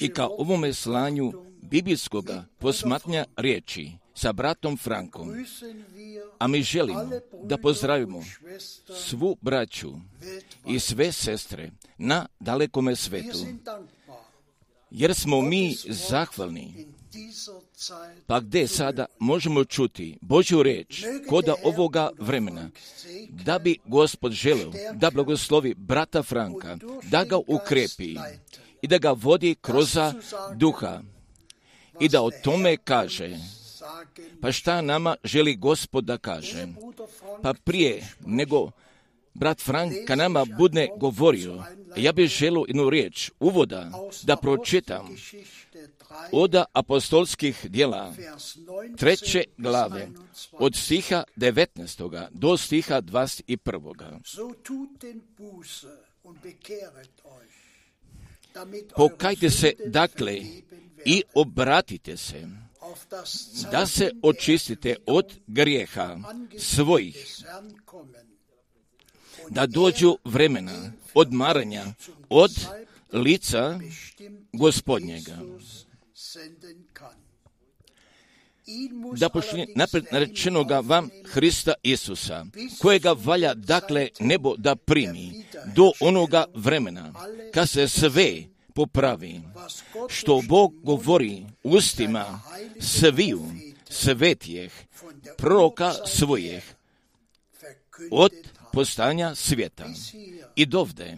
I ka ovome slanju biblijskog posmatnja riječi sa bratom Frankom, a mi želimo da pozdravimo svu braću i sve sestre na dalekome svetu, jer smo mi zahvalni pa gdje sada možemo čuti Božju reč koda ovoga vremena, da bi Gospod želio da blagoslovi brata Franka, da ga ukrepi i da ga vodi kroz duha i da o tome kaže. Pa šta nama želi Gospod da kaže? Pa prije nego brat Frank ka nama budne govorio, ja bih želio jednu riječ uvoda da pročitam od apostolskih dijela treće glave od stiha 19. do stiha 21. Pokajte se dakle i obratite se, da se očistite od grijeha svojih, da dođu vremena odmaranja od lica gospodnjega da počinje napred narečenoga vam Hrista Isusa, kojega valja dakle nebo da primi do onoga vremena, kad se sve popravi, što Bog govori ustima sviju svetijeh, proroka svojih, od postanja svijeta. I dovde,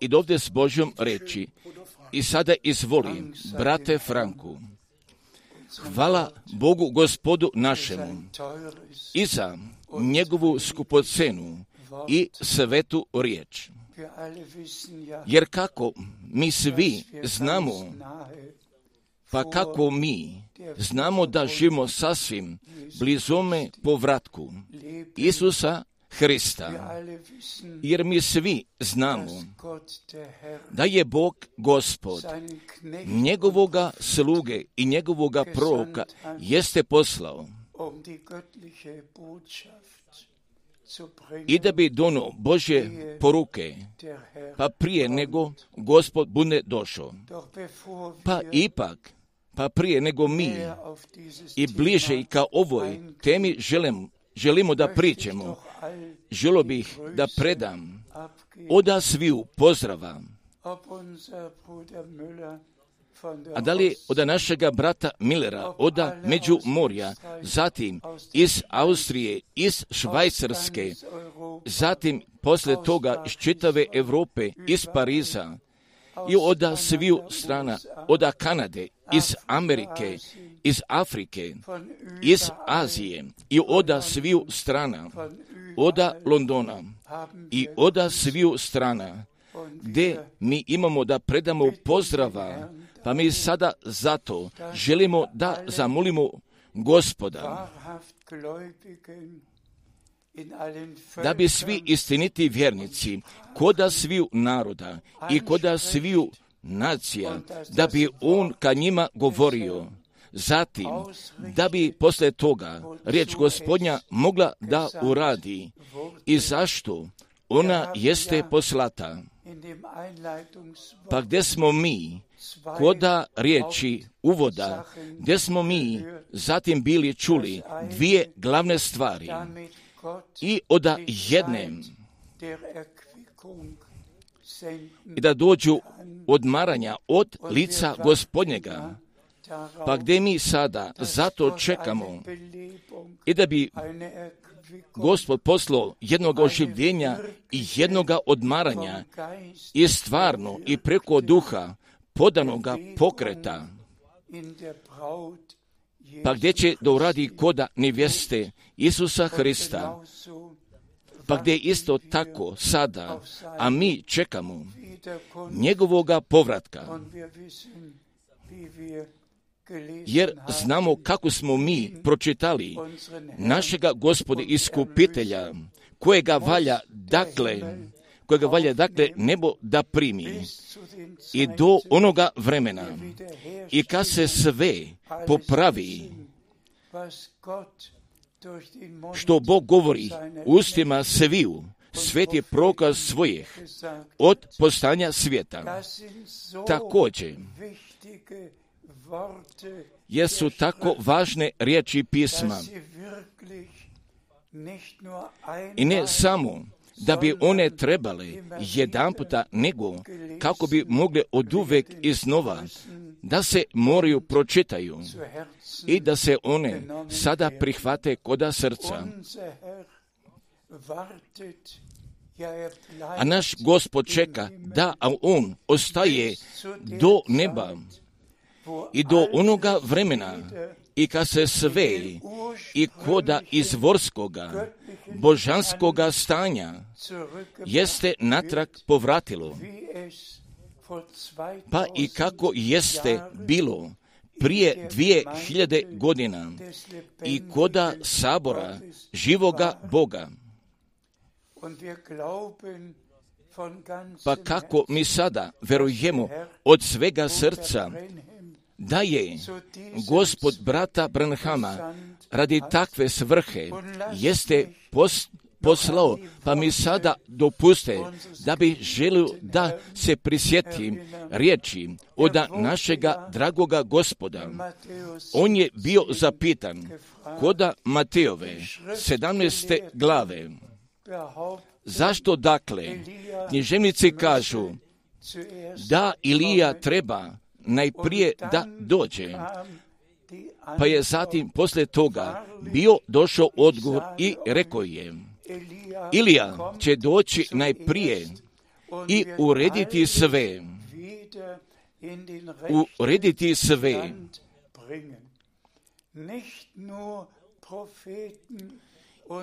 i dovde s Božjom reči, i sada izvoli, brate Franku, hvala Bogu gospodu našemu i za njegovu skupocenu i svetu riječ. Jer kako mi svi znamo, pa kako mi znamo da živimo sasvim blizome povratku Isusa Hrista, jer mi svi znamo da je Bog gospod. Njegovoga sluge i njegovoga proroka jeste poslao. I da bi dono Bože poruke, pa prije nego gospod bude došao. Pa ipak, pa prije nego mi i bliže i ka ovoj temi želim, želimo da pričemo, želo bih da predam oda sviju pozdrava. A da li od našega brata Millera, oda među morja, zatim iz Austrije, iz Švajcarske, zatim posle toga iz čitave Europe, iz Pariza, i oda sviju strana, oda Kanade, iz Amerike, iz Afrike, iz Azije i oda sviju strana, oda Londona i oda sviju strana, gdje mi imamo da predamo pozdrava, pa mi sada zato želimo da zamolimo gospoda da bi svi istiniti vjernici, koda sviju naroda i koda sviju nacija, da bi on ka njima govorio. Zatim, da bi posle toga riječ gospodnja mogla da uradi. I zašto? Ona jeste poslata. Pa gdje smo mi, koda riječi uvoda, gdje smo mi? zatim bili čuli dvije glavne stvari i od jedne i da dođu odmaranja od lica gospodnjega, pa gdje mi sada zato čekamo? I da bi Gospod poslao jednog oživljenja i jednoga odmaranja i stvarno i preko duha podanoga pokreta, pa gdje će da uradi koda nevjeste Isusa Hrista, pa gdje isto tako sada, a mi čekamo njegovoga povratka, jer znamo kako smo mi pročitali našega gospoda iskupitelja, kojega valja dakle, kojega valja dakle nebo da primi i do onoga vremena i kad se sve popravi što Bog govori ustima sviju sveti prokaz svojih od postanja svijeta. Također, jesu tako važne riječi pisma. I ne samo da bi one trebale jedan puta nego kako bi mogle od uvek iznova da se moraju pročitaju i da se one sada prihvate koda srca. A naš gospod čeka da a on ostaje do neba i do onoga vremena i kad se sve i koda izvorskoga božanskoga stanja jeste natrag povratilo. Pa i kako jeste bilo prije dvije hiljade godina i koda sabora živoga Boga. Pa kako mi sada verujemo od svega srca da je gospod brata Branhama radi takve svrhe jeste post, poslao, pa mi sada dopuste da bi želio da se prisjetim riječi od našega dragoga gospoda. On je bio zapitan koda Mateove 17. glave. Zašto dakle književnici kažu da Ilija treba najprije da dođe, pa je zatim poslije toga bio došao odgovor i rekao je, Ilija će doći najprije i urediti sve, urediti sve.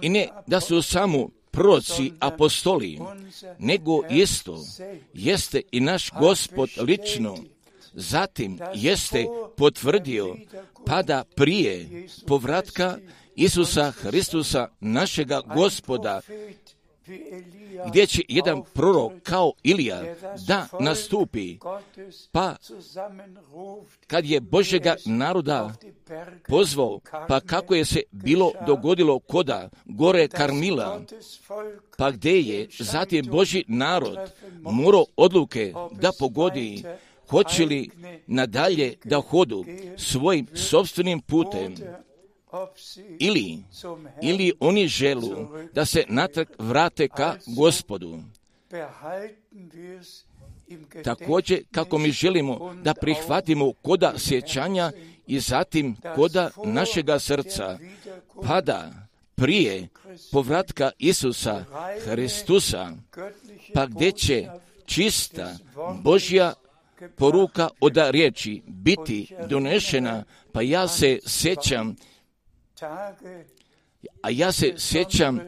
I ne da su samo proci apostoli, nego isto jeste i naš gospod lično zatim jeste potvrdio pada prije povratka Isusa Hristusa, našega gospoda, gdje će jedan prorok kao Ilija da nastupi, pa kad je Božega naroda pozvao, pa kako je se bilo dogodilo koda gore Karmila, pa gdje je zatim Boži narod morao odluke da pogodi hoće li nadalje da hodu svojim sobstvenim putem ili, ili oni želu da se natrag vrate ka gospodu. Također kako mi želimo da prihvatimo koda sjećanja i zatim koda našega srca, pada prije povratka Isusa Hristusa, pa gdje će čista Božja poruka od riječi biti donešena, pa ja se sjećam, a ja se sjećam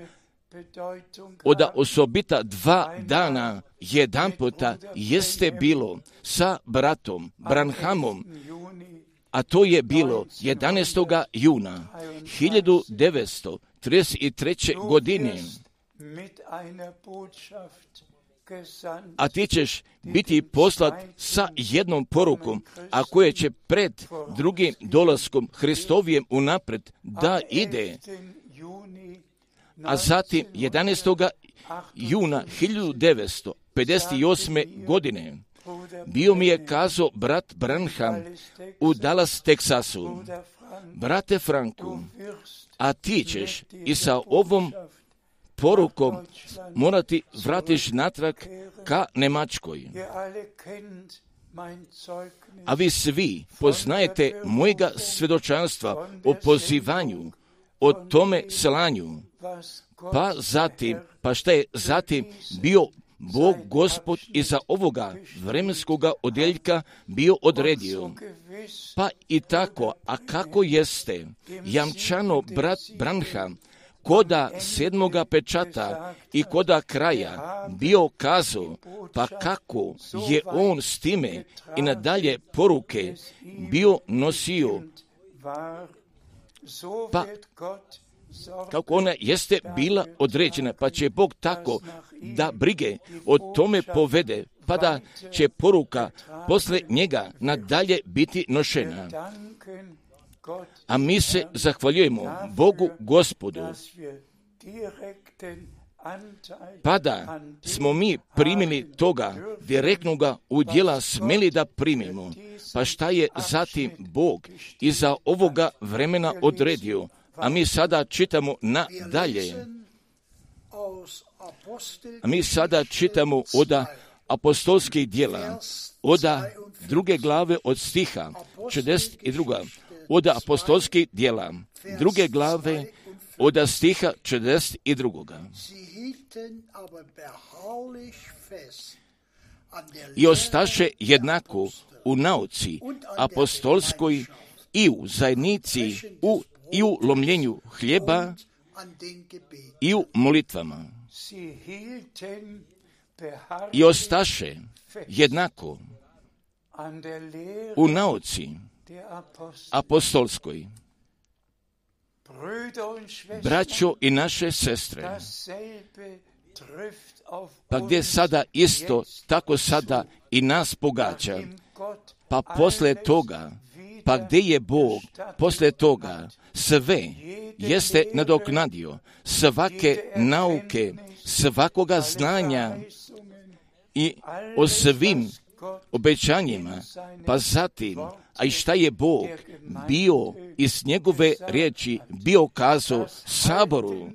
od osobita dva dana jedan puta jeste bilo sa bratom Branhamom, a to je bilo 11. juna 1933. godine a ti ćeš biti poslat sa jednom porukom, a koje će pred drugim dolaskom Hristovijem unapred da ide. A zatim 11. juna 1958. godine bio mi je kazao brat Branham u Dallas, Teksasu. Brate Franku, a ti ćeš i sa ovom porukom morati vratiš natrag ka Nemačkoj. A vi svi poznajete mojega svjedočanstva o pozivanju, o tome slanju, pa zatim, pa šta je zatim bio Bog gospod iza ovoga vremenskoga odjeljka bio odredio. Pa i tako, a kako jeste, jamčano brat Branham koda sedmoga pečata i koda kraja bio kazao, pa kako je on s time i nadalje poruke bio nosio, pa kako ona jeste bila određena, pa će Bog tako da brige o tome povede, pa da će poruka posle njega nadalje biti nošena. A mi se zahvaljujemo Bogu gospodu pa da smo mi primili toga direktnoga udjela smeli da primimo. Pa šta je zatim Bog iza ovoga vremena odredio, a mi sada čitamo nadalje. A mi sada čitamo oda apostolskih dijela, oda druge glave od stiha, 42. Oda apostolskih dijela, druge glave od stiha 42. I ostaše jednako u nauci apostolskoj i u zajednici u, i u lomljenju hljeba i u molitvama. I ostaše jednako u nauci apostolskoj. Braćo i naše sestre, pa gdje sada isto, tako sada i nas pogađa, pa posle toga, pa gdje je Bog posle toga? Sve jeste nadoknadio, svake nauke, svakoga znanja i o svim obećanjima, pa zatim, a i šta je Bog bio iz njegove riječi bio kazao saboru,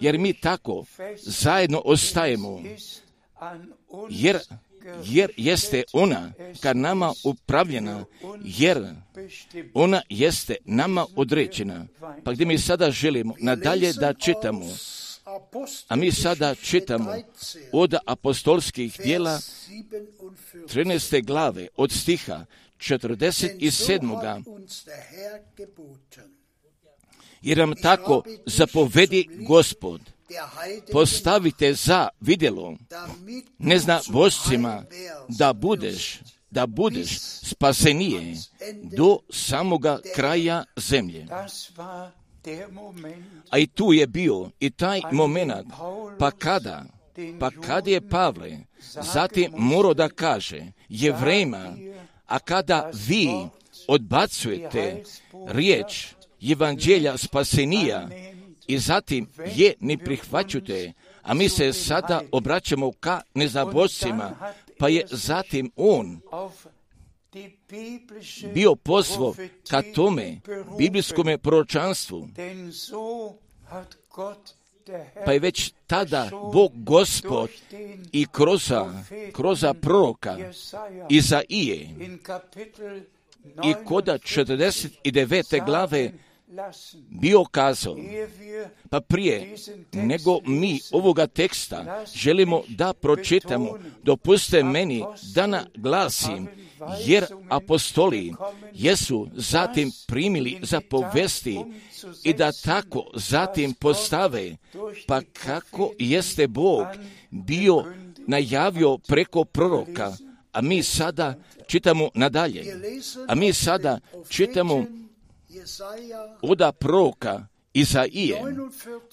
jer mi tako zajedno ostajemo, jer, jer jeste ona ka nama upravljena, jer ona jeste nama određena. Pa gdje mi sada želimo? Nadalje da čitamo, a mi sada čitamo od apostolskih dijela 13. glave od stiha 47. Jer nam tako zapovedi gospod, postavite za vidjelo, ne zna božcima da budeš, da budeš spasenije do samoga kraja zemlje. A i tu je bio i taj moment, pa kada, pa kada je Pavle? zatim morao da kaže jevrejma, a kada vi odbacujete riječ evanđelja spasenija i zatim je ne prihvaćate, a mi se sada obraćamo ka nezabožcima, pa je zatim on bio pozvo ka tome biblijskome proročanstvu. Pa je već tada Bog Gospod i kroza, kroza proroka Izaije i koda 49. glave bio kazao, pa prije nego mi ovoga teksta želimo da pročitamo, dopuste meni da naglasim, jer apostoli jesu zatim primili za povesti i da tako zatim postave, pa kako jeste Bog bio najavio preko proroka, a mi sada čitamo nadalje, a mi sada čitamo oda proroka Izaije,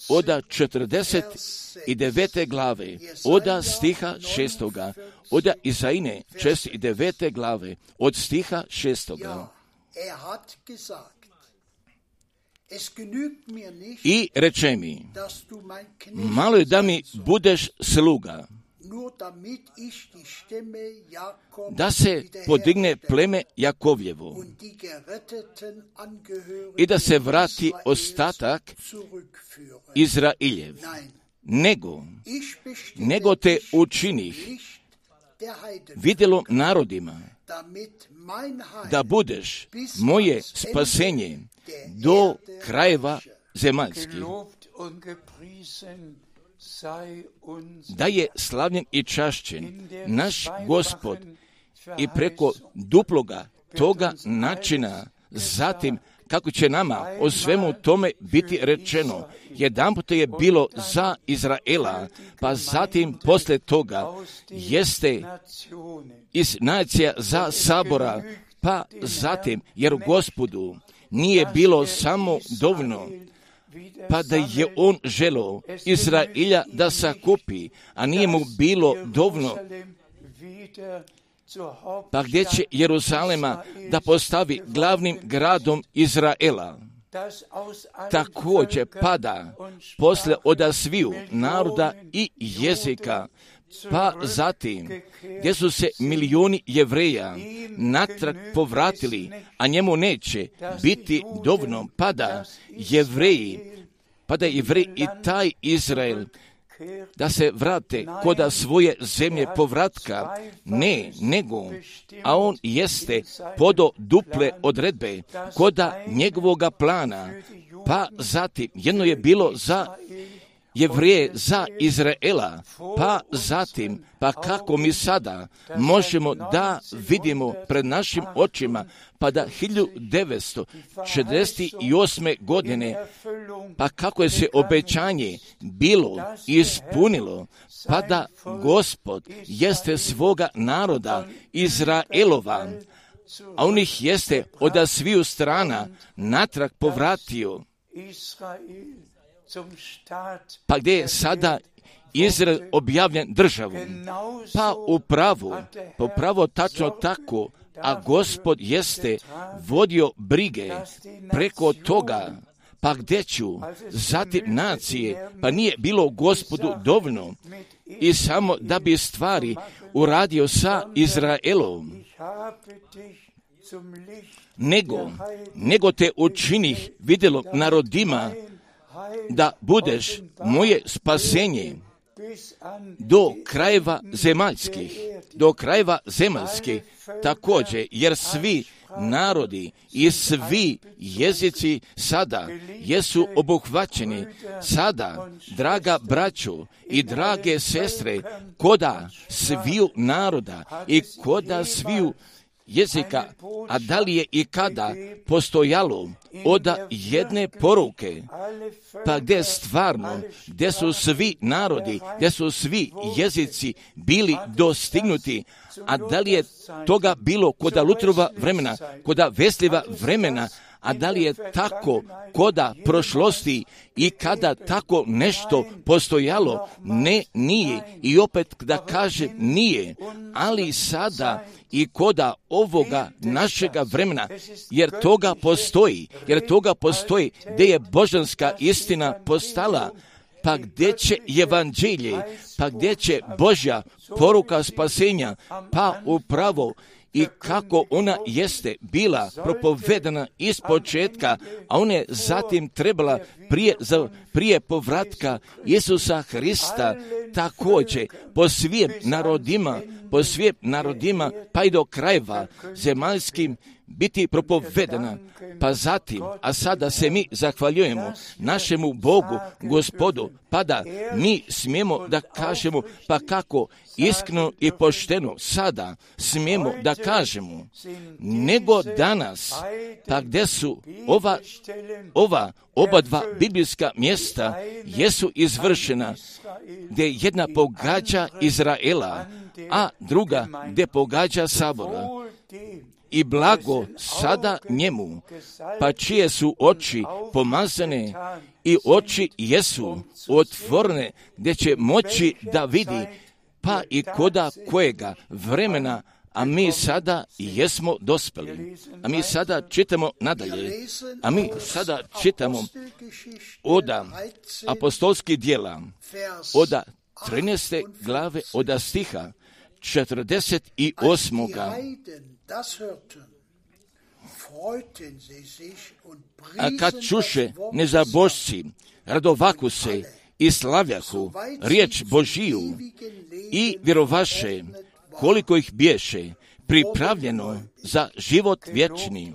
oda 49. glave, oda stiha 6. Oda Izaine 49. glave, od stiha 6. I reče mi, malo je da mi budeš sluga, da se podigne pleme Jakovljevo i da se vrati ostatak Izrailjev. Nego, nego te učinih vidjelo narodima, da budeš moje spasenje do krajeva zemaljskih da je slavljen i čašćen naš gospod i preko duploga toga načina. Zatim kako će nama o svemu tome biti rečeno. Jedan je bilo za Izraela, pa zatim posle toga jeste iz nacija za sabora, pa zatim, jer gospodu nije bilo samo dovoljno pa da je on želo Izraelja da sakupi, a nije mu bilo dovoljno pa gdje će Jeruzalema da postavi glavnim gradom Izraela. također pada posle oda sviju naroda i jezika, pa zatim gdje su se milijuni jevreja natrag povratili, a njemu neće biti dovoljno, pada jevreji, pada jevreji i taj Izrael da se vrate koda svoje zemlje povratka, ne, nego, a on jeste podo duple odredbe, koda njegovoga plana, pa zatim jedno je bilo za jevrije za Izraela, pa zatim, pa kako mi sada možemo da vidimo pred našim očima, pa da 1968. godine, pa kako je se obećanje bilo ispunilo, pa da gospod jeste svoga naroda Izraelova, a on ih jeste od sviju strana natrag povratio pa gdje je sada Izrael objavljen državu? Pa upravo, popravo tačno tako, a gospod jeste vodio brige preko toga, pa gdje ću, zatim nacije, pa nije bilo gospodu dovoljno i samo da bi stvari uradio sa Izraelom, nego, nego te učinih vidjelo narodima da budeš moje spasenje do krajeva zemaljskih, do krajeva zemaljskih također, jer svi narodi i svi jezici sada jesu obuhvaćeni. Sada, draga braću i drage sestre, koda sviju naroda i koda sviju jezika, a da li je i kada postojalo od jedne poruke, pa gdje stvarno, gdje su svi narodi, gdje su svi jezici bili dostignuti, a da li je toga bilo koda Lutrova vremena, koda Vesliva vremena, a da li je tako koda prošlosti i kada tako nešto postojalo? Ne, nije. I opet da kaže nije, ali sada i koda ovoga našega vremena, jer toga postoji, jer toga postoji gdje je božanska istina postala, pa gdje će evanđelje, pa gdje će Božja poruka spasenja, pa upravo i kako ona jeste bila propovedana iz početka, a ona je zatim trebala prije, za, prije povratka Isusa Hrista također po svim narodima, po svim narodima pa i do krajeva zemaljskim biti propovedena. Pa zatim, a sada se mi zahvaljujemo našemu Bogu, gospodu, pa da mi smijemo da kažemo, pa kako iskreno i pošteno sada smijemo da kažemo, nego danas, pa gdje su ova, ova oba dva biblijska mjesta? Jesu izvršena, gdje jedna pogađa Izraela, a druga gdje pogađa Sabora i blago sada njemu, pa čije su oči pomazane i oči jesu otvorene, gdje će moći da vidi, pa i koda kojega vremena a mi sada jesmo dospeli. A mi sada čitamo nadalje. A mi sada čitamo oda apostolskih dijela, oda 13. glave, oda stiha 48 a kad čuše nezabožci, radovaku se i slavljaku riječ Božiju i vjerovaše koliko ih bješe pripravljeno za život vječni,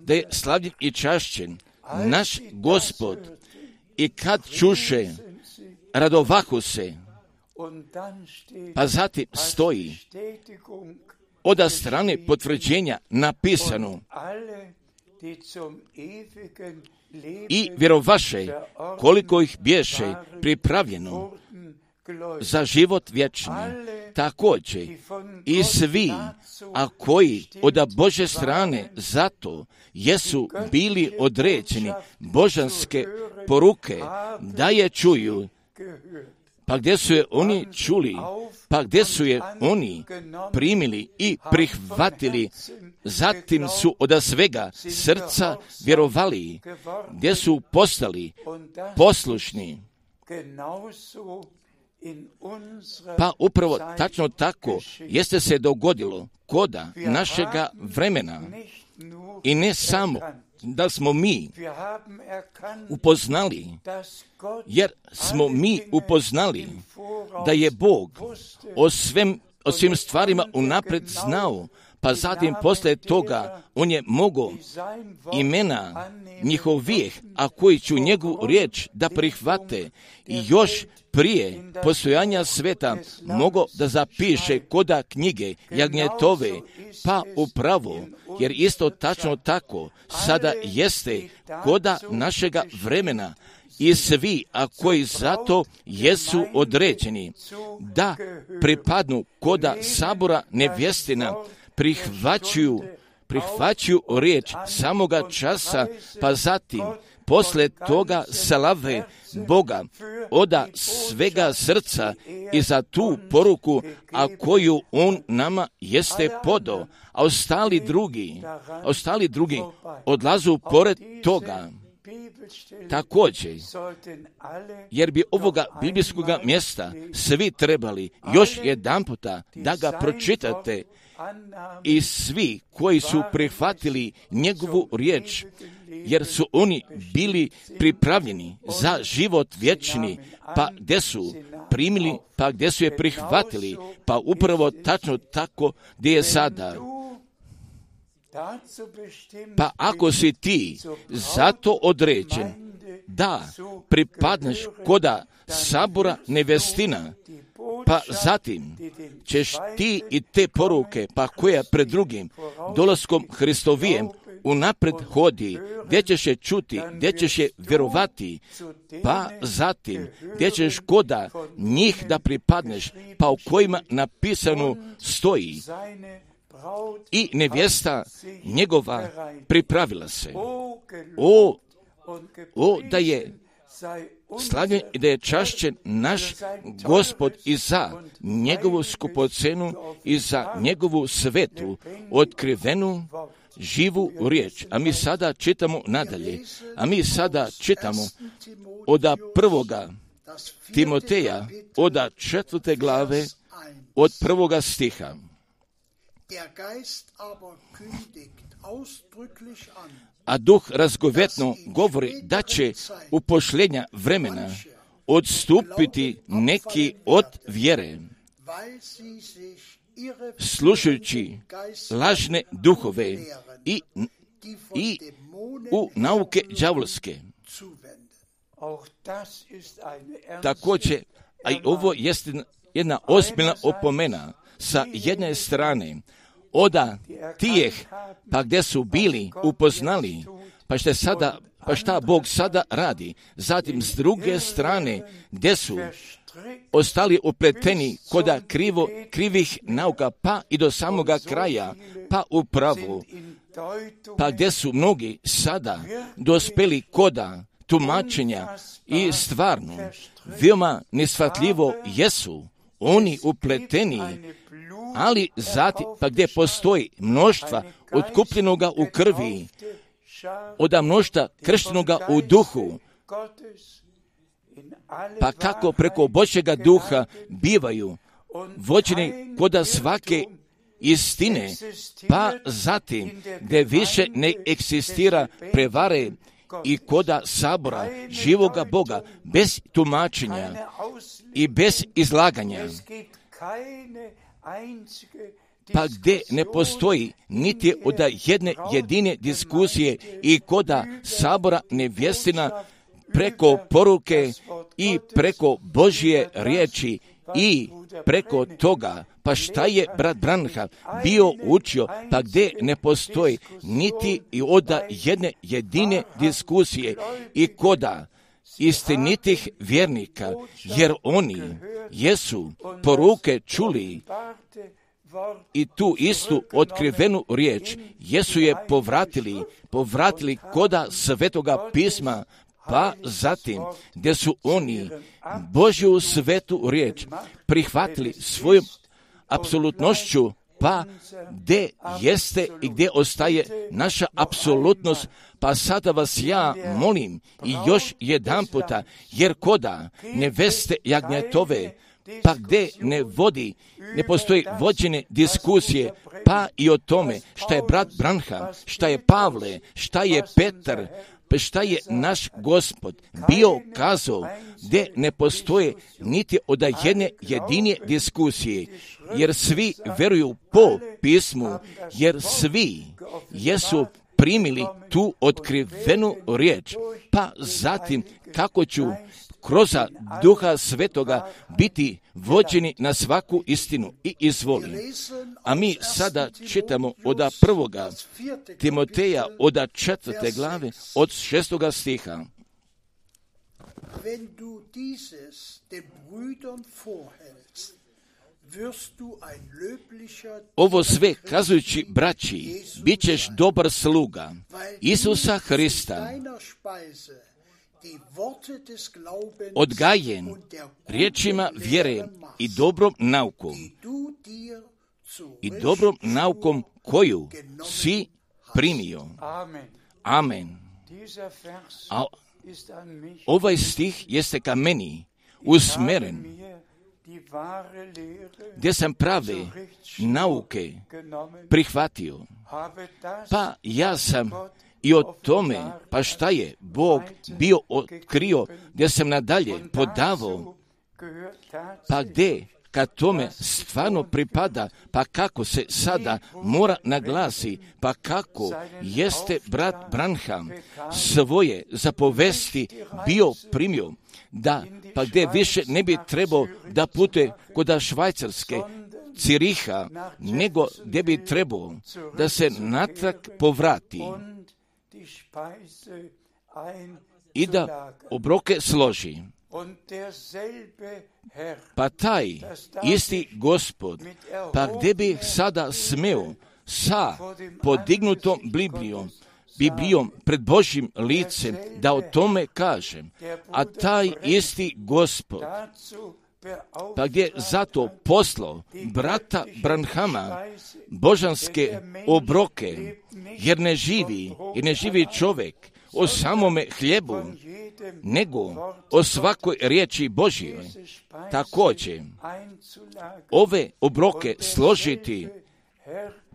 da je slavljen i čašćen naš gospod. I kad čuše radovaku se pa zatim stoji od strane potvrđenja napisano i vjerovaše koliko ih bješe pripravljeno za život vječni. Također i svi, a koji od Bože strane zato jesu bili određeni božanske poruke da je čuju pa gdje su je oni čuli, pa gdje su je oni primili i prihvatili, zatim su od svega srca vjerovali, gdje su postali? poslušni. Pa upravo tačno tako jeste se dogodilo koda našega vremena. i ne samo da smo mi upoznali, jer smo mi upoznali da je Bog o, svem, o svim stvarima unapred znao, pa zatim posle toga on je mogao imena njihovih, a koji ću njegovu riječ da prihvate. I još prije postojanja sveta mogo da zapiše koda knjige jagnjetove, pa upravo, jer isto tačno tako sada jeste koda našega vremena. I svi, a koji zato jesu određeni, da pripadnu koda sabora nevjestina, prihvaćuju, prihvaćuju riječ samoga časa, pa zatim posle toga slave Boga oda svega srca i za tu poruku, a koju On nama jeste podo, a ostali drugi, ostali drugi odlazu pored toga. Također, jer bi ovoga biblijskog mjesta svi trebali još jedan puta da ga pročitate i svi koji su prihvatili njegovu riječ, jer su oni bili pripravljeni za život vječni, pa gdje su primili, pa gdje su je prihvatili, pa upravo tačno tako gdje je sada. Pa ako si ti zato određen da pripadneš koda sabora nevestina, pa zatim ćeš ti i te poruke, pa koja pred drugim dolaskom Hristovijem unapred hodi, gdje ćeš je čuti, gdje ćeš je vjerovati, pa zatim gdje ćeš koda njih da pripadneš, pa u kojima napisano stoji i nevjesta njegova pripravila se. O, o da je slavljen i da je čašćen naš gospod i za njegovu skupocenu i za njegovu svetu otkrivenu živu riječ. A mi sada čitamo nadalje. A mi sada čitamo od prvoga Timoteja, od četvrte glave, od prvoga stiha. A duh razgovetno govori da će u pošljenja vremena odstupiti neki od vjere, slušajući lažne duhove i, i u nauke đavolske. Također, a i ovo jeste jedna ozbiljna opomena sa jedne strane, oda tijeh, pa gdje su bili upoznali, pa što sada, pa šta Bog sada radi. Zatim s druge strane, gdje su ostali upleteni koda krivo, krivih nauka, pa i do samoga kraja, pa upravo, pa gdje su mnogi sada dospeli koda tumačenja i stvarno, veoma nesvatljivo jesu oni upleteni, ali zati, pa gdje postoji mnoštva otkupljenoga u krvi, od mnoštva krštenoga u duhu, pa kako preko Božjega duha bivaju vođeni koda svake istine, pa zatim gdje više ne eksistira prevare i koda sabora živoga Boga bez tumačenja i bez izlaganja pa gdje ne postoji niti od jedne jedine diskusije i koda sabora nevjestina preko poruke i preko Božje riječi i preko toga, pa šta je brat Branha bio učio, pa gdje ne postoji niti i od jedne jedine diskusije i koda istinitih vjernika, jer oni jesu poruke čuli. I tu istu otkrivenu riječ jesu je povratili, povratili koda svetoga pisma, pa zatim gdje su oni Božju svetu riječ prihvatili svojom apsolutnošću, pa gdje jeste i gdje ostaje naša apsolutnost, pa sada vas ja molim i još jedan puta, jer koda neveste jagnjetove, pa gdje ne vodi, ne postoji vođene diskusije, pa i o tome šta je brat Branha, šta je Pavle, šta je Petar, šta je naš gospod bio kazao, gdje ne postoje niti od jedne jedine diskusije, jer svi veruju po pismu, jer svi jesu primili tu otkrivenu riječ, pa zatim kako ću kroz duha svetoga biti vođeni na svaku istinu i izvoli. A mi sada čitamo od prvoga Timoteja od četvrte glave od šestoga stiha. Ovo sve kazujući braći, bit ćeš dobar sluga Isusa Hrista, odgajen riječima vjere i dobrom naukom i dobrom naukom koju si primio. Amen. A ovaj stih jeste ka meni usmeren gdje sam prave nauke prihvatio. Pa ja sam i o tome, pa šta je Bog bio otkrio, gdje sam nadalje podavao, pa gdje kad tome stvarno pripada, pa kako se sada mora naglasi, pa kako jeste brat Branham svoje zapovesti bio primio, da pa gdje više ne bi trebao da pute kod Švajcarske, Ciriha, nego gdje bi trebao da se natrag povrati i da obroke složi. Pa taj isti gospod, pa gdje bi sada smeo sa podignutom Biblijom, Biblijom pred Božjim licem da o tome kažem, a taj isti gospod pa gdje zato poslao brata Branhama božanske obroke, jer ne živi, jer ne živi čovjek o samome hljebu, nego o svakoj riječi Božjoj. Također, ove obroke složiti,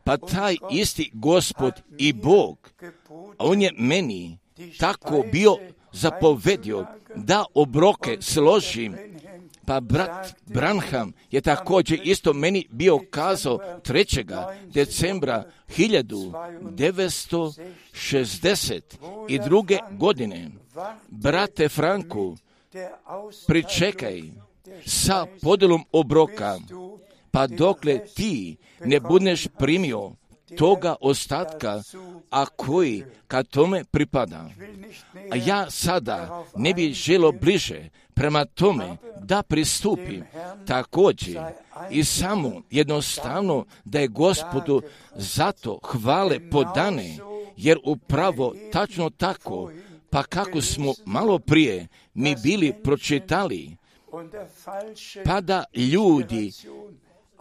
pa taj isti gospod i Bog, on je meni tako bio zapovedio da obroke složim pa brat Branham je također isto meni bio kazao 3. decembra 1962. godine. Brate Franku, pričekaj sa podelom obroka, pa dokle ti ne budeš primio toga ostatka, a koji kad tome pripada. A ja sada ne bi želo bliže prema tome da pristupim također i samo jednostavno da je gospodu zato hvale podane, jer upravo tačno tako, pa kako smo malo prije mi bili pročitali, pa da ljudi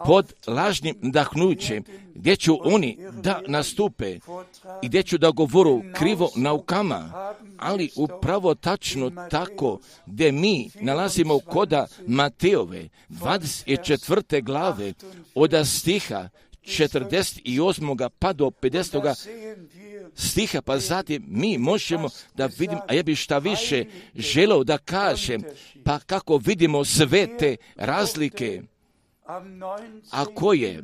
pod lažnim dahnućem, gdje ću oni da nastupe i gdje ću da govoru krivo naukama, ali upravo tačno tako gdje mi nalazimo koda Mateove 24. glave od stiha 48. pa do 50. stiha, pa zatim mi možemo da vidimo, a ja bi šta više želeo da kažem, pa kako vidimo sve te razlike ako je?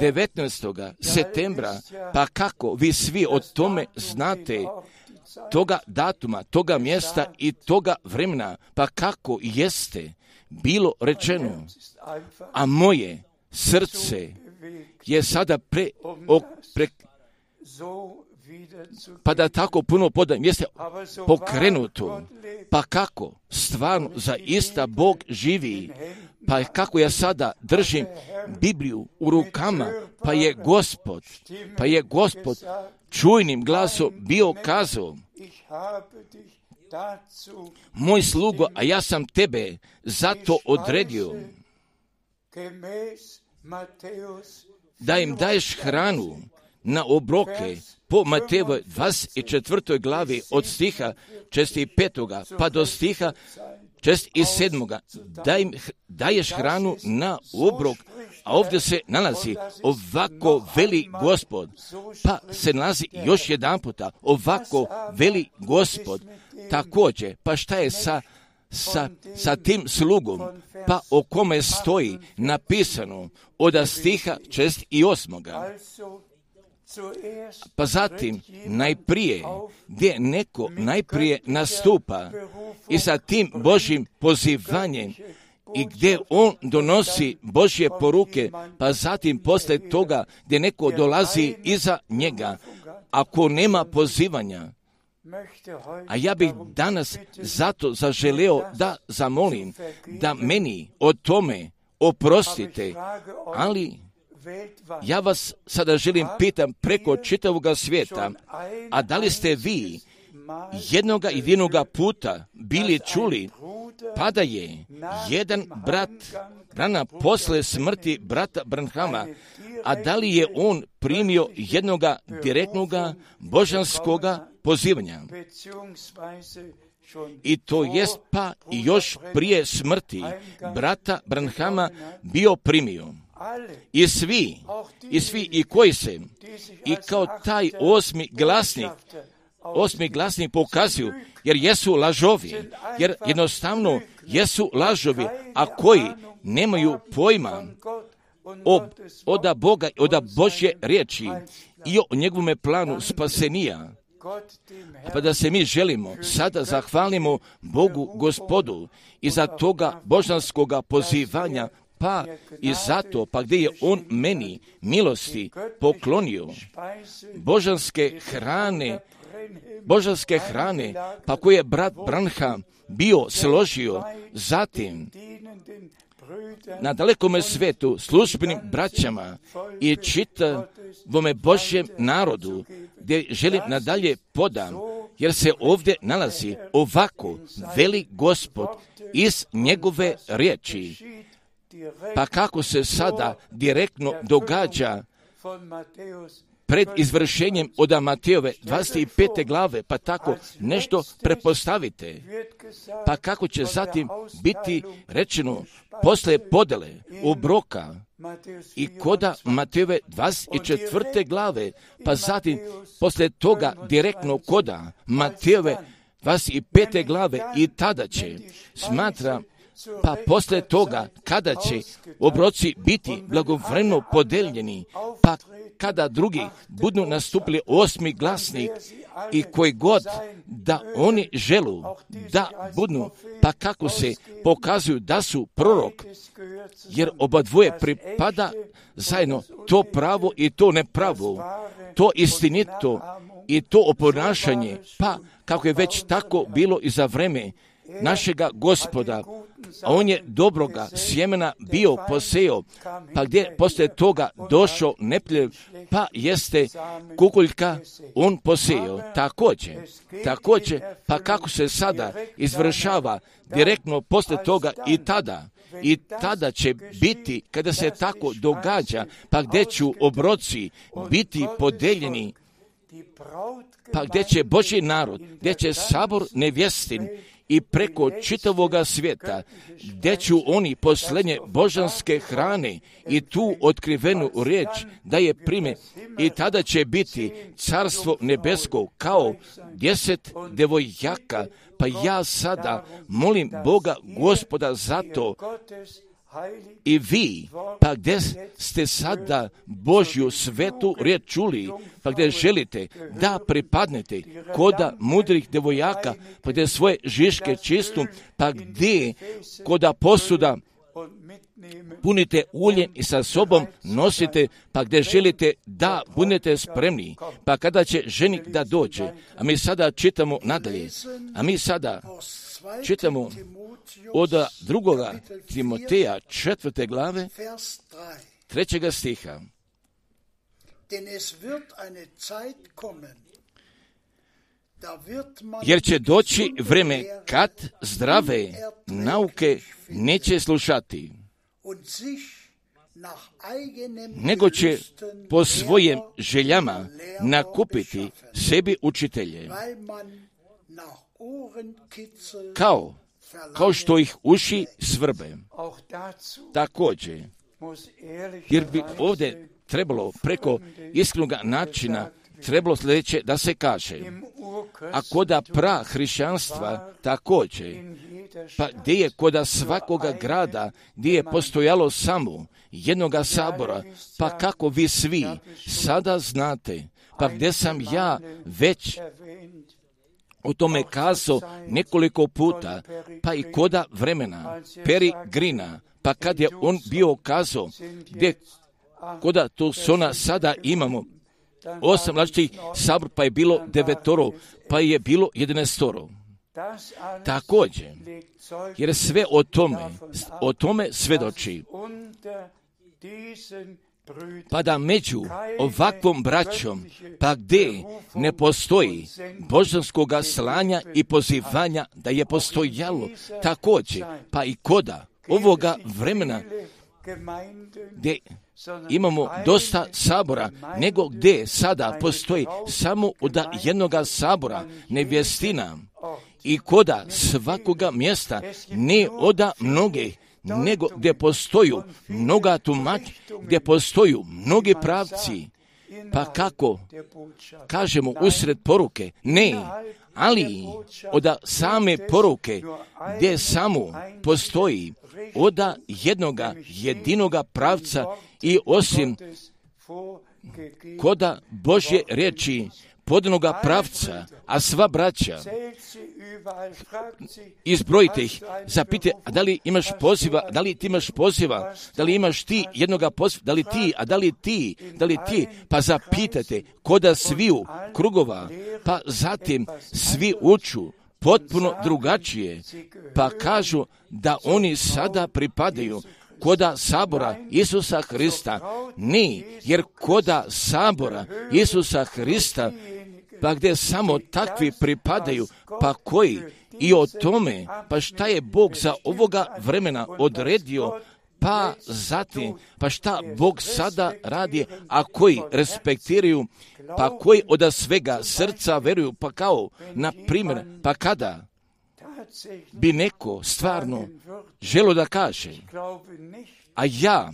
19. septembra, pa kako? Vi svi o tome znate, toga datuma, toga mjesta i toga vremena, pa kako jeste? Bilo rečeno, a moje srce je sada pre, o, pre pa da tako puno podam, jeste pokrenuto, pa kako? Stvarno za ista Bog živi, pa kako ja sada držim Bibliju u rukama, pa je gospod, pa je gospod čujnim glasom bio kazao, moj slugo, a ja sam tebe zato odredio. da im daješ hranu na obroke po Matevoj 24. glavi od stiha 65. pa do stiha čest i sedmoga, da im daješ hranu na obrok, a ovdje se nalazi ovako veli gospod, pa se nalazi još jedan puta ovako veli gospod, također, pa šta je sa, sa, sa tim slugom, pa o kome stoji napisano od stiha čest i osmoga. Pa zatim, najprije, gdje neko najprije nastupa i sa tim Božim pozivanjem i gdje on donosi Božje poruke, pa zatim posle toga gdje neko dolazi iza njega, ako nema pozivanja, a ja bih danas zato zaželeo da zamolim da meni o tome oprostite, ali ja vas sada želim pitam preko čitavog svijeta, a da li ste vi jednoga jedinoga puta bili čuli pa da je jedan brat Brana posle smrti brata Branhama, a da li je on primio jednoga direktnoga božanskoga pozivanja? I to jest pa i još prije smrti brata Branhama bio primio. I svi, i svi i koji se, i kao taj osmi glasnik, osmi glasnik pokazuju, jer jesu lažovi, jer jednostavno jesu lažovi, a koji nemaju pojma o, oda Boga, oda Božje riječi i o njegovome planu spasenija. Pa da se mi želimo, sada zahvalimo Bogu gospodu i za toga božanskoga pozivanja pa i zato, pa gdje je on meni milosti poklonio božanske hrane, božanske hrane, pa koje je brat Branha bio složio, zatim na dalekome svetu službenim braćama i čitavome Božjem narodu, gdje želim nadalje podam, jer se ovdje nalazi ovako veli gospod iz njegove riječi. Pa kako se sada direktno događa pred izvršenjem od Matejove 25. glave, pa tako nešto prepostavite. Pa kako će zatim biti rečeno posle podele obroka i koda Matejove 24. glave, pa zatim posle toga direktno koda Matejove 25. glave i tada će smatra pa posle toga, kada će obroci biti blagovremeno podeljeni, pa kada drugi budu nastupili osmi glasnik i koji god da oni želu da budu, pa kako se pokazuju da su prorok, jer oba dvoje pripada zajedno to pravo i to nepravo, to istinito i to oponašanje, pa kako je već tako bilo i za vreme našega gospoda, on je dobroga sjemena bio poseo, pa gdje poslije toga došao nepljev, pa jeste kukuljka on poseo. Također, također, pa kako se sada izvršava? Direktno poslije toga i tada, i tada će biti, kada se tako događa, pa gdje ću obroci biti podeljeni, pa gdje će Boži narod, gdje će sabor nevjestin i preko čitavoga svijeta, gdje ću oni posljednje božanske hrane i tu otkrivenu riječ da je prime. I tada će biti carstvo nebesko kao deset devojaka, pa ja sada molim Boga gospoda za to i vi, pa gdje ste sada Božju svetu riječ čuli, pa gdje želite da pripadnete? koda mudrih devojaka, pa gdje svoje žiške čistu, pa gdje? koda posuda punite uljem i sa sobom nosite, pa gdje želite da budete spremni, pa kada će ženik da dođe, a mi sada čitamo nadalje, a mi sada čitamo od drugoga Timoteja četvrte glave trećega stiha. Jer će doći vreme kad zdrave nauke neće slušati, nego će po svojim željama nakupiti sebi učitelje, kao, kao što ih uši svrbe. Također, jer bi ovdje trebalo preko iskrenog načina trebalo sljedeće da se kaže, a koda pra hrišćanstva također, pa gdje je koda svakoga grada, gdje je postojalo samo jednoga sabora, pa kako vi svi sada znate, pa gdje sam ja već o tome kazao nekoliko puta, pa i koda vremena, Peri Grina, pa kad je on bio kazao, gdje koda tu sona sada imamo, osam različitih sabor, pa je bilo devetoro, pa je bilo jedenestoro. Također, jer sve o tome, o tome svedoči. Pa da među ovakvom braćom, pa gdje ne postoji božanskoga slanja i pozivanja da je postojalo također, pa i koda ovoga vremena imamo dosta sabora, nego gdje sada postoji? Samo od jednoga sabora nevjestina. I koda svakoga mjesta ne oda mnoge, nego gdje postoju mnoga tumač, gdje postoju mnogi pravci, pa kako? Kažemo usred poruke, ne, ali od same poruke gdje samo postoji oda jednoga jedinoga pravca i osim koda Božje riječi podnoga pravca, a sva braća, izbrojite ih, zapite, a da li imaš poziva, da li ti imaš poziva, da li imaš ti jednoga poziva, da li ti, a da li ti, da li ti, pa zapitate koda sviju krugova, pa zatim svi uču, potpuno drugačije, pa kažu da oni sada pripadaju koda sabora Isusa Hrista. Ni, jer koda sabora Isusa Hrista, pa gdje samo takvi pripadaju, pa koji? I o tome, pa šta je Bog za ovoga vremena odredio, pa zatim, pa šta Bog sada radi, a koji respektiraju, pa koji od svega srca veruju, pa kao, na primjer, pa kada bi neko stvarno želo da kaže, a ja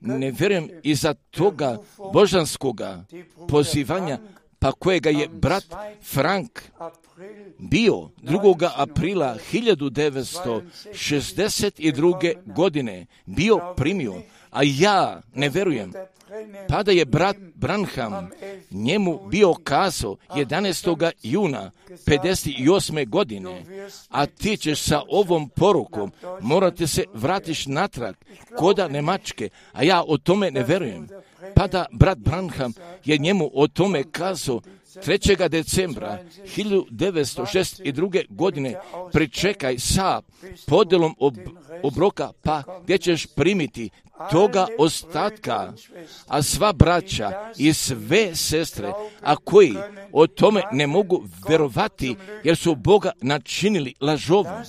ne vjerujem iza toga božanskoga pozivanja, pa kojega je brat Frank bio 2. aprila 1962. godine bio primio, a ja ne verujem pa da je brat Branham njemu bio kazao 11. juna 58. godine, a ti ćeš sa ovom porukom morate se vratiš natrag koda Nemačke, a ja o tome ne verujem. Pa da brat Branham je njemu o tome kazao 3. decembra 1962. godine pričekaj sa podelom ob, obroka, pa gdje ćeš primiti toga ostatka, a sva braća i sve sestre, a koji o tome ne mogu verovati, jer su Boga načinili lažovom.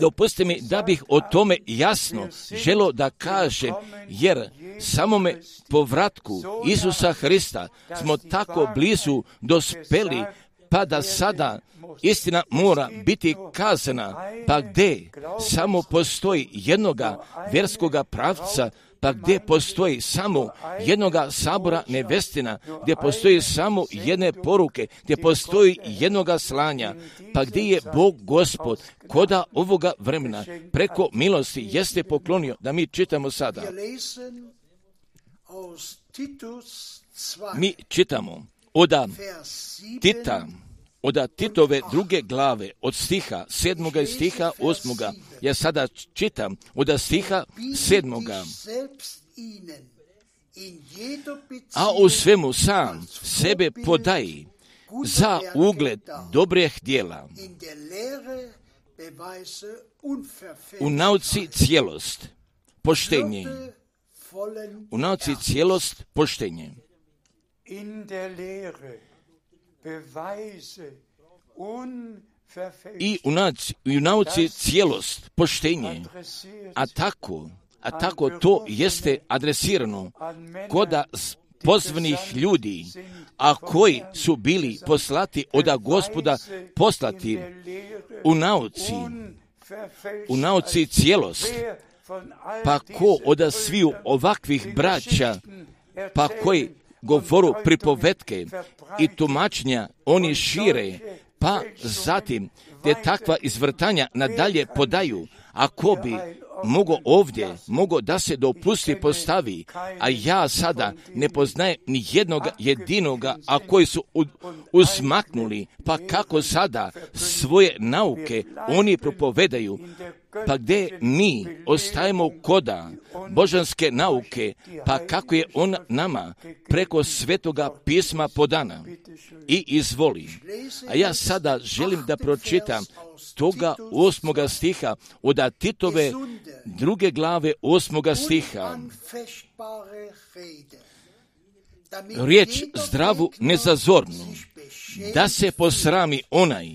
Dopustite mi da bih o tome jasno želo da kažem, jer samome povratku Isusa Hrista smo tako blizu dospeli, pa da sada istina mora biti kazana, pa gdje samo postoji jednoga vjerskoga pravca, pa gdje postoji samo jednoga sabora nevestina, gdje postoji samo jedne poruke, gdje postoji jednoga slanja, pa gdje je Bog gospod koda ovoga vremena preko milosti jeste poklonio da mi čitamo sada. Mi čitamo od Tita od Titove druge glave, od stiha sedmoga i stiha osmoga, ja sada čitam od stiha sedmoga, a u svemu sam sebe podaji za ugled dobrih dijela. U nauci cijelost, poštenje. U nauci cijelost, poštenje i u nauci, u nauci cijelost, poštenje, a tako, a tako to jeste adresirano koda pozvanih ljudi, a koji su bili poslati od gospoda poslati u nauci, u nauci cijelost, pa ko od sviju ovakvih braća, pa koji govoru pripovetke i tumačnja oni šire, pa zatim te takva izvrtanja nadalje podaju, ako bi mogo ovdje, mogo da se dopusti postavi, a ja sada ne poznajem ni jednog jedinoga, a koji su usmaknuli, pa kako sada svoje nauke oni propovedaju, pa gdje mi ostajemo koda božanske nauke, pa kako je on nama preko svetoga pisma podana i izvoli. A ja sada želim da pročitam toga osmoga stiha od Titove druge glave osmoga stiha. Riječ zdravu nezazornu, da se posrami onaj,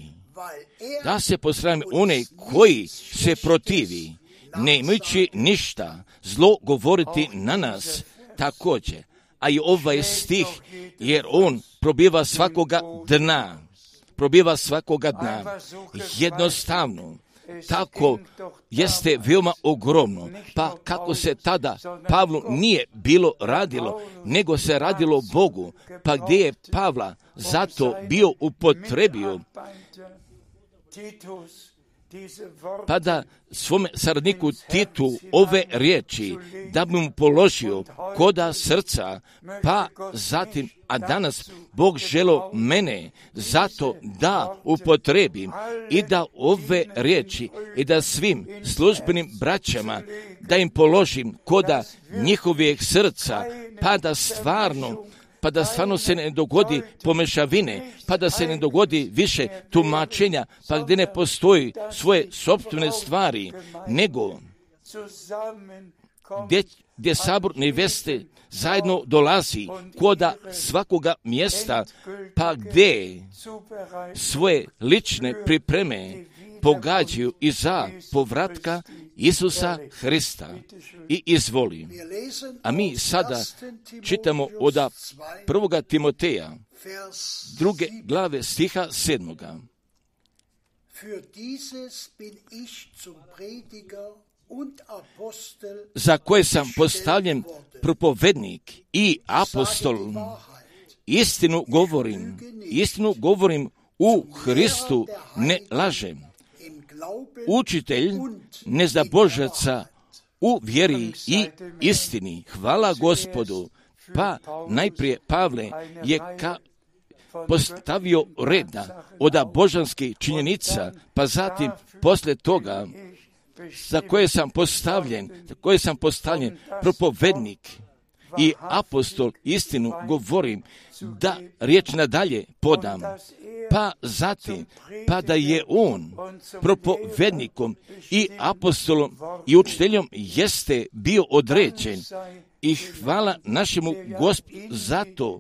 da se posrami onaj koji se protivi, ne imajući ništa zlo govoriti na nas također. A i ovaj stih, jer on probiva svakoga dna, probiva svakoga dna. Jednostavno, tako jeste veoma ogromno. Pa kako se tada Pavlu nije bilo radilo, nego se radilo Bogu, pa gdje je Pavla zato bio upotrebio pa da svome saradniku Titu ove riječi da bi mu položio koda srca, pa zatim, a danas Bog želo mene zato da upotrebim i da ove riječi i da svim službenim braćama da im položim koda njihovih srca, pa da stvarno pa da stvarno se ne dogodi pomešavine, pa da se ne dogodi više tumačenja, pa gdje ne postoji svoje sobstvene stvari, nego gdje, gdje sabor neveste zajedno dolazi koda svakoga mjesta, pa gdje svoje lične pripreme pogađaju i za povratka Isusa Hrista i izvoli. A mi sada čitamo od prvoga Timoteja, druge glave stiha sedmoga. za koje sam postavljen propovednik i apostol. Istinu govorim, istinu govorim u Hristu ne lažem učitelj nezabožaca u vjeri i istini. Hvala gospodu. Pa najprije Pavle je ka postavio reda od božanskih činjenica, pa zatim posle toga za koje sam postavljen, za koje sam postavljen propovednik i apostol istinu govorim da riječ nadalje podam pa zatim, pa da je on propovednikom i apostolom i učiteljom jeste bio određen i hvala našemu gospodu za to,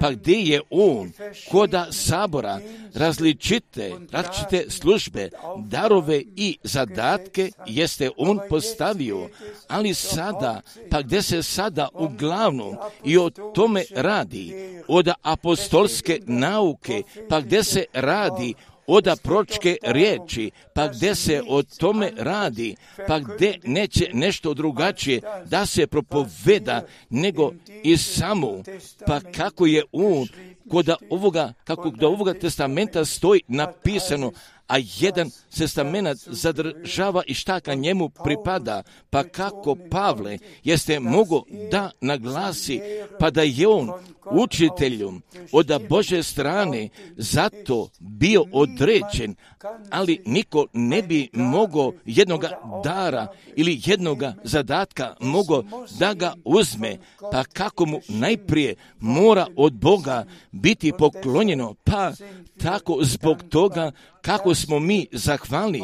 pa gdje je on? Koda sabora? Različite, različite službe, darove i zadatke jeste on postavio, ali sada, pa gdje se sada uglavnom i o tome radi, od apostolske nauke, pa gdje se radi oda pročke riječi, pa gdje se o tome radi, pa gdje neće nešto drugačije da se propoveda nego i samo, pa kako je on kod ovoga, kako do ovoga testamenta stoji napisano, a jedan testament zadržava i šta ka njemu pripada, pa kako Pavle jeste mogo da naglasi, pa da je on učiteljom od Bože strane zato bio određen, ali niko ne bi mogao jednoga dara ili jednoga zadatka mogao da ga uzme, pa kako mu najprije mora od Boga biti poklonjeno, pa tako zbog toga kako smo mi zahvalni,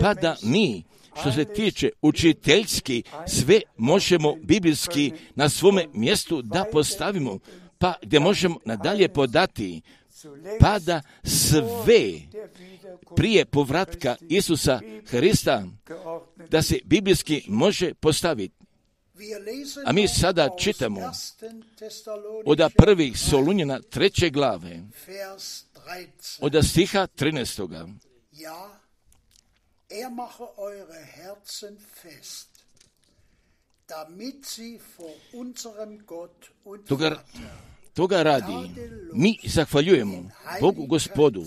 pa da mi što se tiče učiteljski, sve možemo biblijski na svome mjestu da postavimo, pa gdje možemo nadalje podati, pa da sve prije povratka Isusa Hrista, da se biblijski može postaviti. A mi sada čitamo od prvih Solunjena treće glave, od stiha 13. Er mache eure Herzen fest, damit sie vor unserem Gott und toga, toga radi mi zahvaljujemo Bogu gospodu.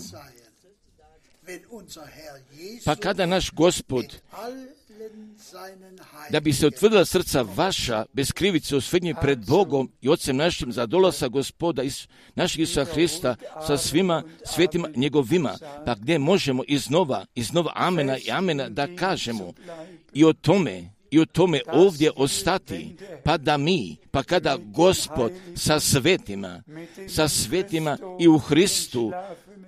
Pa kada naš gospod da bi se otvrdila srca vaša bez krivice osvednje pred Bogom i Otcem našim za dolasa gospoda iz našeg Isusa Hrista sa svima svetima njegovima, pa gdje možemo iznova, iznova amena i amena da kažemo i o tome i o tome ovdje ostati, pa da mi, pa kada Gospod sa svetima, sa svetima i u Hristu,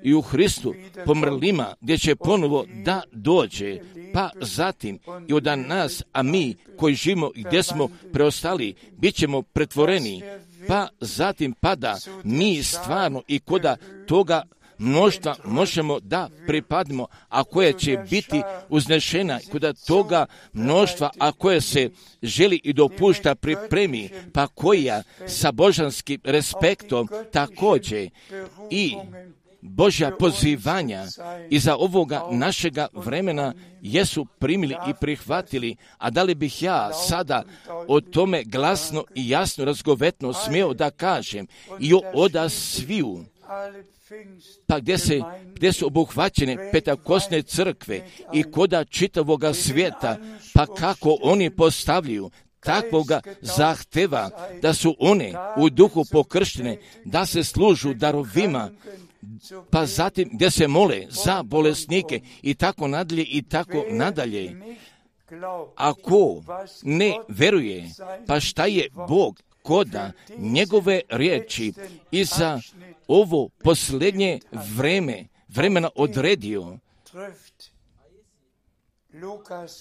i u Hristu pomrlima, gdje će ponovo da dođe, pa zatim i od nas, a mi koji živimo i gdje smo preostali, bit ćemo pretvoreni, pa zatim pada mi stvarno i koda toga mnoštva možemo da pripadimo, a koje će biti uznešena kuda toga mnoštva, a koje se želi i dopušta pripremi, pa koja sa božanskim respektom također i Božja pozivanja iza ovoga našega vremena jesu primili i prihvatili, a da li bih ja sada o tome glasno i jasno razgovetno smio da kažem i oda sviju? Pa gdje, se, gdje su obuhvaćene petakosne crkve i koda čitavoga svijeta, pa kako oni postavljaju takvoga zahteva da su one u duhu pokrštene, da se služu darovima, pa zatim gdje se mole za bolesnike i tako nadalje i tako nadalje. Ako ne veruje, pa šta je Bog koda njegove riječi i za ovo posljednje vreme, vremena odredio,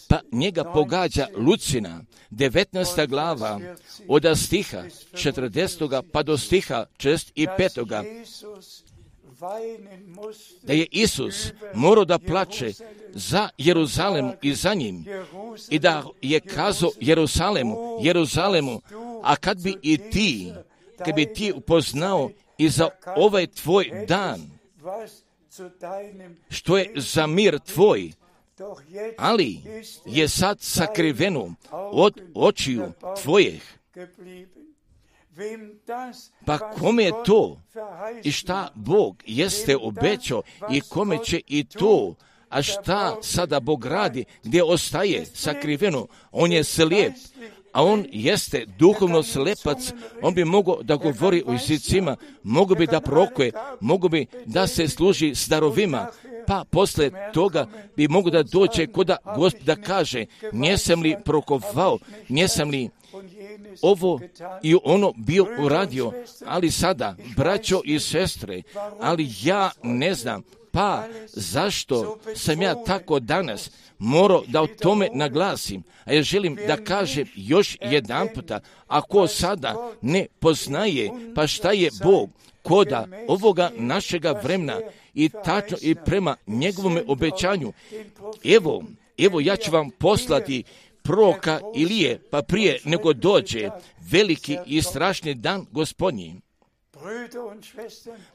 pa njega pogađa Lucina, 19. glava, od stiha 40. pa do stiha 65 da je Isus morao da plače za Jeruzalemu i za njim i da je kazao Jeruzalemu, Jeruzalemu, a kad bi i ti, kad bi ti upoznao i za ovaj tvoj dan, što je za mir tvoj, ali je sad sakriveno od očiju tvojih. Pa kome je to? I šta Bog jeste obećao i kome će i to, a šta sada Bog radi, gdje ostaje? Sakriveno, on je slijep, a on jeste duhovno slepac, on bi mogao da govori u jezicima, mogu bi da prokuje, mogu bi da se služi s darovima, pa posle toga bi mogu da dođe koda gospod da kaže, njesam li prokovao, njesam li ovo i ono bio uradio, ali sada, braćo i sestre, ali ja ne znam, pa zašto sam ja tako danas morao da o tome naglasim, a ja želim da kažem još jedan puta, ako sada ne poznaje, pa šta je Bog, koda ovoga našega vremena i tačno i prema njegovome obećanju, evo, evo ja ću vam poslati proka Ilije, pa prije nego dođe veliki i strašni dan gospodnji.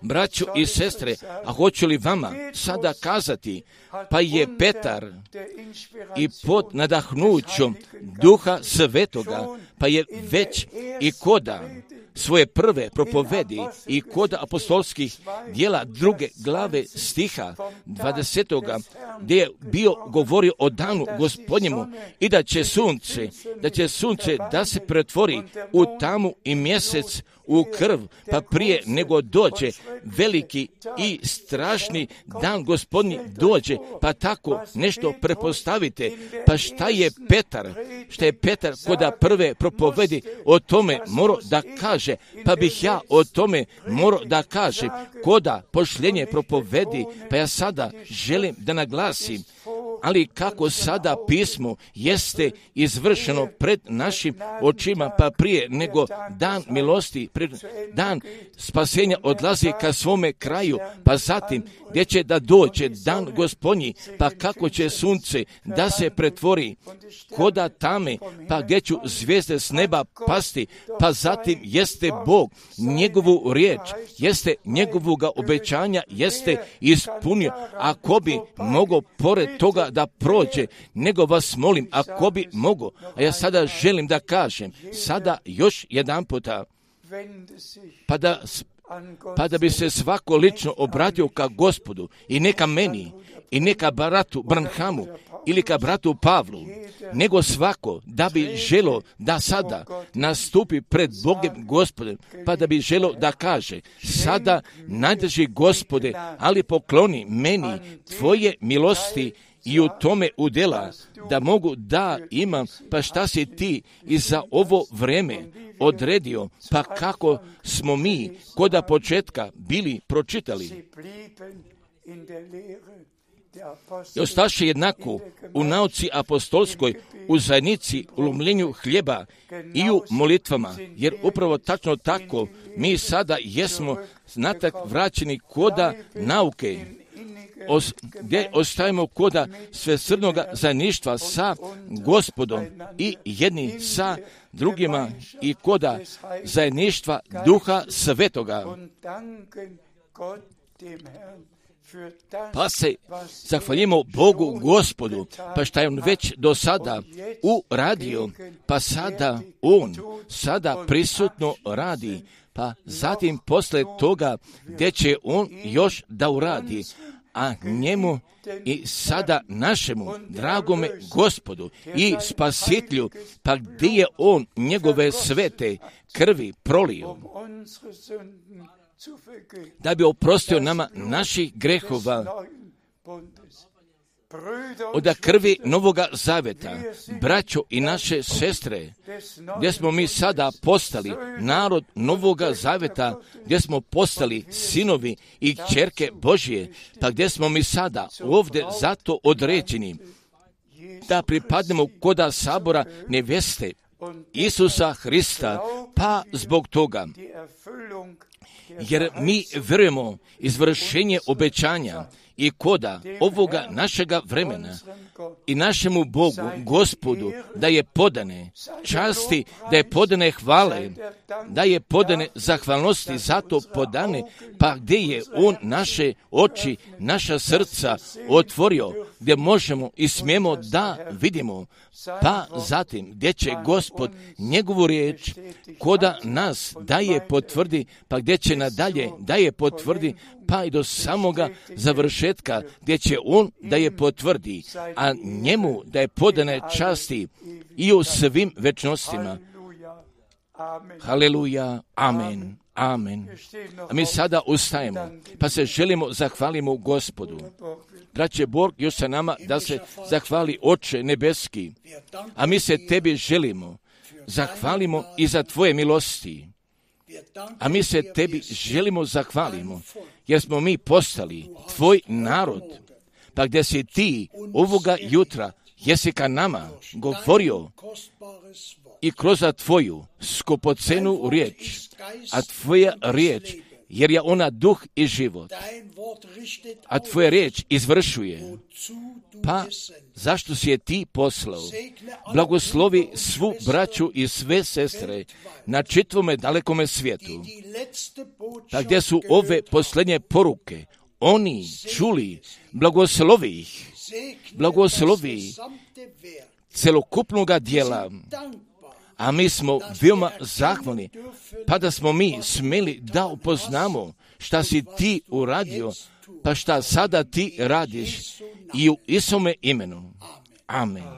Braćo i sestre, a hoću li vama sada kazati, pa je Petar i pod nadahnućom duha svetoga, pa je već i koda svoje prve propovedi i kod apostolskih dijela druge glave stiha 20. gdje je bio govorio o danu gospodnjemu i da će sunce, da će sunce da se pretvori u tamu i mjesec u krv, pa prije nego dođe veliki i strašni dan gospodnji dođe, pa tako nešto prepostavite. Pa šta je Petar, šta je Petar koda prve propovedi o tome morao da kaže, pa bih ja o tome morao da kažem, koda pošljenje propovedi, pa ja sada želim da naglasim, ali kako sada pismo jeste izvršeno pred našim očima, pa prije nego dan milosti, pred dan spasenja odlazi ka svome kraju, pa zatim gdje će da dođe dan gospodnji, pa kako će sunce da se pretvori koda tame, pa gdje ću zvijezde s neba pasti, pa zatim jeste Bog njegovu riječ, jeste njegovoga obećanja, jeste ispunio. Ako bi mogo pored toga da prođe, nego vas molim, ako bi mogo, a ja sada želim da kažem, sada još jedan puta, pa da pa da bi se svako lično obratio ka gospodu i neka meni i neka baratu Branhamu ili ka bratu Pavlu, nego svako da bi želo da sada nastupi pred Bogem gospodem, pa da bi želo da kaže, sada najdrži gospode, ali pokloni meni tvoje milosti i u tome udjela, da mogu da imam, pa šta si ti i za ovo vreme odredio, pa kako smo mi koda početka bili pročitali. I ostaše jednako u nauci apostolskoj, u zajednici, u lomljenju hljeba i u molitvama, jer upravo tačno tako mi sada jesmo znatak vraćeni koda nauke, os, gdje ostajemo koda svesrnoga zajedništva sa gospodom i jedni sa drugima i koda zajedništva duha svetoga. Pa se zahvaljimo Bogu gospodu, pa šta je on već do sada uradio, pa sada on sada prisutno radi, pa zatim posle toga gdje će on još da uradi, a njemu i sada našemu dragome gospodu i spasitelju, pa gdje je on njegove svete krvi prolio, da bi oprostio nama naših grehova od krvi Novoga Zaveta, braćo i naše sestre, gdje smo mi sada postali narod Novoga Zaveta, gdje smo postali sinovi i čerke Božije, pa gdje smo mi sada ovdje zato određeni da pripadnemo koda sabora neveste Isusa Hrista, pa zbog toga. Jer mi vjerujemo izvršenje obećanja i koda ovoga našega vremena i našemu Bogu, gospodu, da je podane časti, da je podane hvale, da je podane zahvalnosti, zato podane, pa gdje je On naše oči, naša srca otvorio, gdje možemo i smijemo da vidimo, pa zatim gdje će gospod njegovu riječ koda nas daje potvrdi, pa gdje će nadalje daje potvrdi, pa i do samoga završetka gdje će on da je potvrdi, a njemu da je podane časti i u svim večnostima. Haleluja, amen, amen. A mi sada ustajemo, pa se želimo zahvalimo gospodu. Braće Bog još sa nama da se zahvali Oče nebeski, a mi se tebi želimo, zahvalimo i za tvoje milosti. A mi se tebi želimo zahvalimo, jer smo mi postali tvoj narod, pa gdje si ti ovoga jutra jesi ka nama govorio i kroz tvoju skupocenu riječ, a tvoja riječ jer je ona duh i život, a tvoja riječ izvršuje. Pa zašto si je ti poslao? Blagoslovi svu braću i sve sestre na čitvome dalekome svijetu. Pa gdje su ove posljednje poruke? Oni čuli, blagoslovi ih, blagoslovi celokupnoga dijela, a mi smo veoma zahvalni, pa da smo mi smeli da upoznamo šta si ti uradio, pa šta sada ti radiš i u Isome imenu. Amen. Amen.